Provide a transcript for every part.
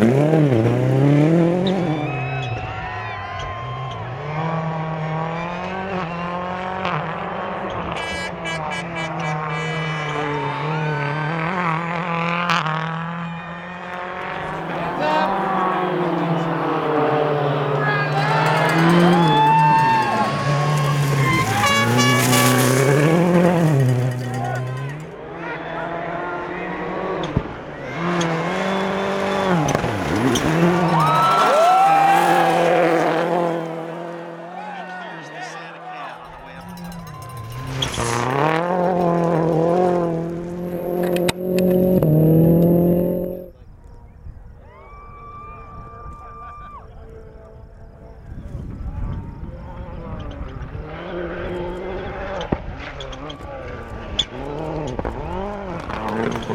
Mm-hmm.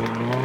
no